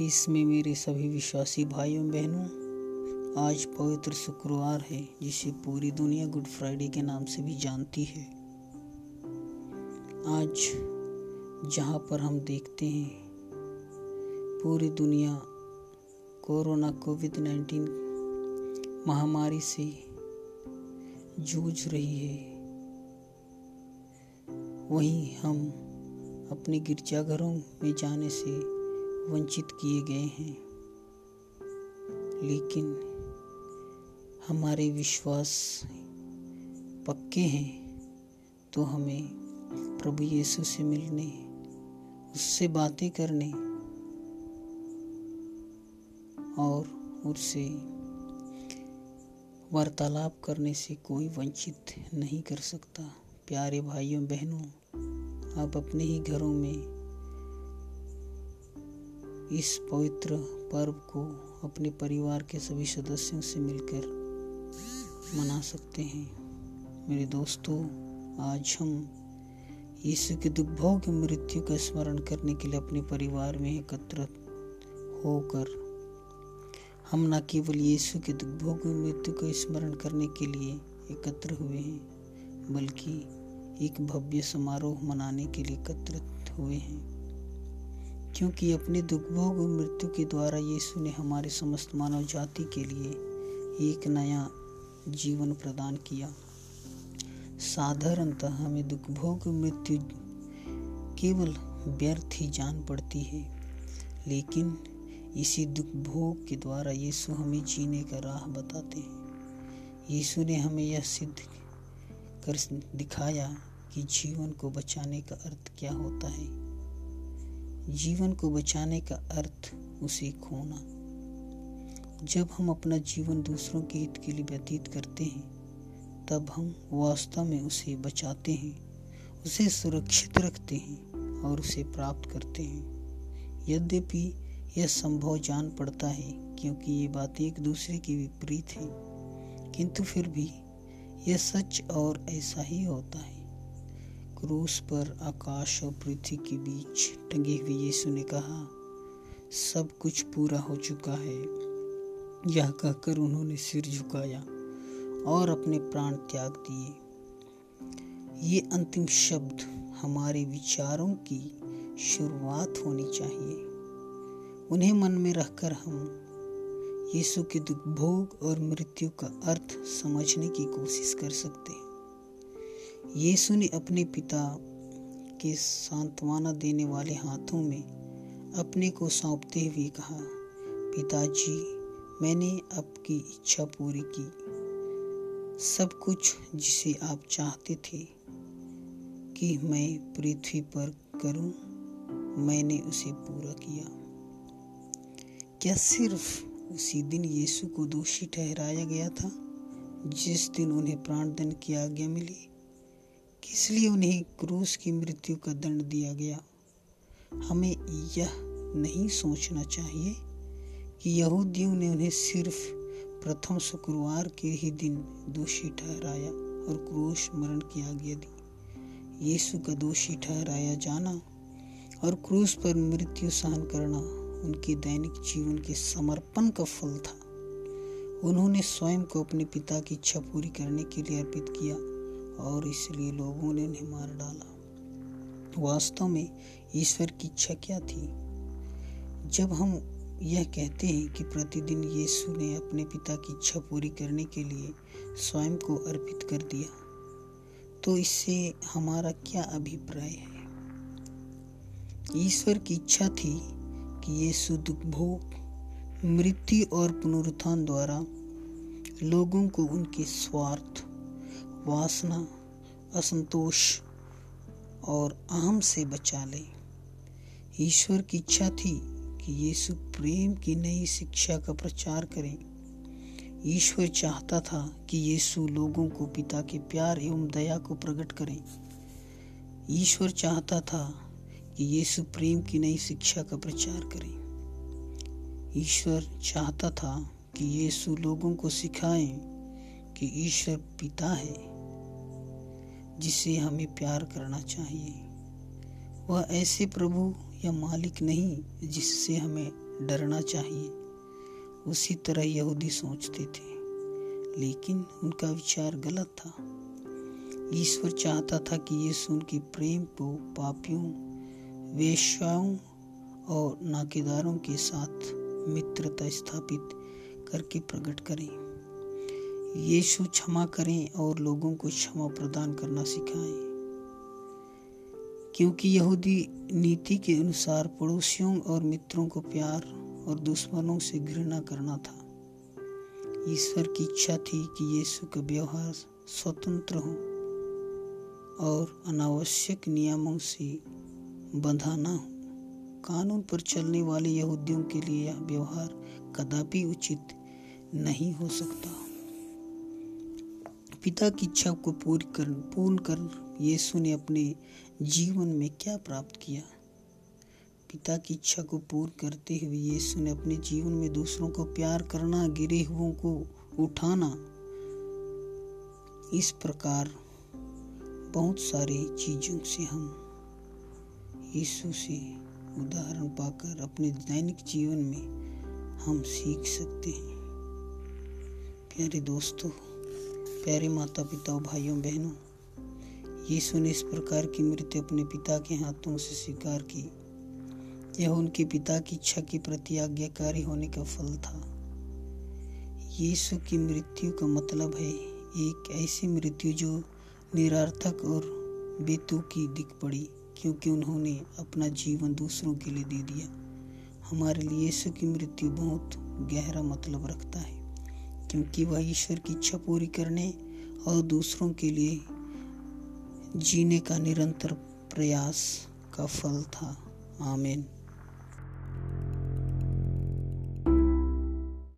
इसमें मेरे सभी विश्वासी भाइयों, बहनों, आज पवित्र शुक्रवार है, जिसे पूरी दुनिया गुड फ्राइडे के नाम से भी जानती है। आज जहाँ पर हम देखते हैं, पूरी दुनिया कोरोना कोविड नाइन्टीन महामारी से जूझ रही है। वहीं हम अपने गिरजाघरों में जाने से वंचित किए गए हैं। लेकिन हमारे विश्वास पक्के हैं तो हमें प्रभु यीशु से मिलने, उससे बातें करने और उससे वार्तालाप करने से कोई वंचित नहीं कर सकता। प्यारे भाइयों, बहनों, आप अपने ही घरों में इस पवित्र पर्व को अपने परिवार के सभी सदस्यों से मिलकर मना सकते हैं। मेरे दोस्तों, आज हम यीशु के दुर्भोग मृत्यु का स्मरण करने के लिए अपने परिवार में एकत्र होकर हम न केवल यीशु के दुर्भोग मृत्यु का स्मरण करने के लिए एकत्र हुए हैं, बल्कि एक भव्य समारोह मनाने के लिए एकत्रित हुए हैं। क्योंकि अपने दुखभोग और मृत्यु के द्वारा यीशु ने हमारे समस्त मानव जाति के लिए एक नया जीवन प्रदान किया। साधारणतः हमें दुखभोग मृत्यु केवल व्यर्थ ही जान पड़ती है, लेकिन इसी दुख भोग के द्वारा यीशु हमें जीने का राह बताते हैं। यीशु ने हमें यह सिद्ध कर दिखाया कि जीवन को बचाने का अर्थ क्या होता है। जीवन को बचाने का अर्थ उसे खोना। जब हम अपना जीवन दूसरों के हित के लिए व्यतीत करते हैं, तब हम वास्तव में उसे बचाते हैं, उसे सुरक्षित रखते हैं और उसे प्राप्त करते हैं। यद्यपि यह संभव जान पड़ता है क्योंकि ये बातें एक दूसरे के विपरीत है, किंतु फिर भी यह सच और ऐसा ही होता है। क्रूस पर आकाश और पृथ्वी के बीच टंगे हुए यीशु ने कहा, सब कुछ पूरा हो चुका है। यह कहकर उन्होंने सिर झुकाया और अपने प्राण त्याग दिए। ये अंतिम शब्द हमारे विचारों की शुरुआत होनी चाहिए। उन्हें मन में रखकर हम यीशु के दुख भोग और मृत्यु का अर्थ समझने की कोशिश कर सकते हैं। यीशु ने अपने पिता के सांत्वना देने वाले हाथों में अपने को सौंपते हुए कहा, पिताजी, मैंने आपकी इच्छा पूरी की। सब कुछ जिसे आप चाहते थे कि मैं पृथ्वी पर करूँ, मैंने उसे पूरा किया। क्या सिर्फ़ उसी दिन यीशु को दोषी ठहराया गया था, जिस दिन उन्हें प्राण दंड की आज्ञा मिली? इसलिए उन्हें क्रूस की मृत्यु का दंड दिया गया? हमें यह नहीं सोचना चाहिए कि यहूदियों ने उन्हें सिर्फ़ प्रथम शुक्रवार के ही दिन दोषी ठहराया और क्रूस मरण की आज्ञा दी। यीशु का दोषी ठहराया जाना और क्रूस पर मृत्यु सहन करना उनके दैनिक जीवन के समर्पण का फल था। उन्होंने स्वयं को अपने पिता की इच्छा पूरी करने के लिए अर्पित किया। और इसलिए लोगों ने उन्हें मार डाला। वास्तव में ईश्वर की इच्छा क्या थी? जब हम यह कहते हैं कि प्रतिदिन यीशु ने अपने पिता की इच्छा पूरी करने के लिए स्वयं को अर्पित कर दिया तो इससे हमारा क्या अभिप्राय है? ईश्वर की इच्छा थी कि यीशु दुख भोग, मृत्यु और पुनरुत्थान द्वारा लोगों को उनके स्वार्थ, वासना असंतोष और अहम से बचा ले। ईश्वर की इच्छा थी कि यीशु प्रेम की नई शिक्षा का प्रचार करें। ईश्वर चाहता था कि यीशु लोगों को पिता के प्यार एवं दया को प्रकट करें। ईश्वर चाहता था कि यीशु प्रेम की नई शिक्षा का प्रचार करें। ईश्वर चाहता था कि यीशु लोगों को सिखाएँ कि ईश्वर पिता है। जिसे हमें प्यार करना चाहिए। वह ऐसे प्रभु या मालिक नहीं जिससे हमें डरना चाहिए। उसी तरह यहूदी सोचते थे, लेकिन उनका विचार गलत था। ईश्वर चाहता था कि यीशु उनके प्रेम को पापियों, वेश्याओं और नाकेदारों के साथ मित्रता स्थापित करके प्रकट करें। यीशु क्षमा करें और लोगों को क्षमा प्रदान करना सिखाएँ। क्योंकि यहूदी नीति के अनुसार पड़ोसियों और मित्रों को प्यार और दुश्मनों से घृणा करना था। ईश्वर की इच्छा थी कि यीशु का व्यवहार स्वतंत्र हो और अनावश्यक नियमों से बंधा ना हो। कानून पर चलने वाले यहूदियों के लिए यह व्यवहार कदापि उचित नहीं हो सकता। पिता की इच्छा को पूरी कर, पूर्ण कर यीशु ने अपने जीवन में क्या प्राप्त किया? पिता की इच्छा को पूर्ण करते हुए यीशु ने अपने जीवन में दूसरों को प्यार करना, गिरे हुओं को उठाना, इस प्रकार बहुत सारी चीज़ों से हम यीशु से उदाहरण पाकर अपने दैनिक जीवन में हम सीख सकते हैं। प्यारे दोस्तों प्यारे माता पिता भाइयों, बहनों यीशु ने इस प्रकार की मृत्यु अपने पिता के हाथों से स्वीकार की। यह उनके पिता की इच्छा के प्रति आज्ञाकारी होने का फल था। यीशु की मृत्यु का मतलब है एक ऐसी मृत्यु जो निरार्थक और बेतुकी दिख पड़ी, क्योंकि उन्होंने अपना जीवन दूसरों के लिए दे दिया। हमारे लिए यीशु की मृत्यु बहुत गहरा मतलब रखता है। क्योंकि वह ईश्वर की इच्छा पूरी करने और दूसरों के लिए जीने का निरंतर प्रयास का फल था। आमीन।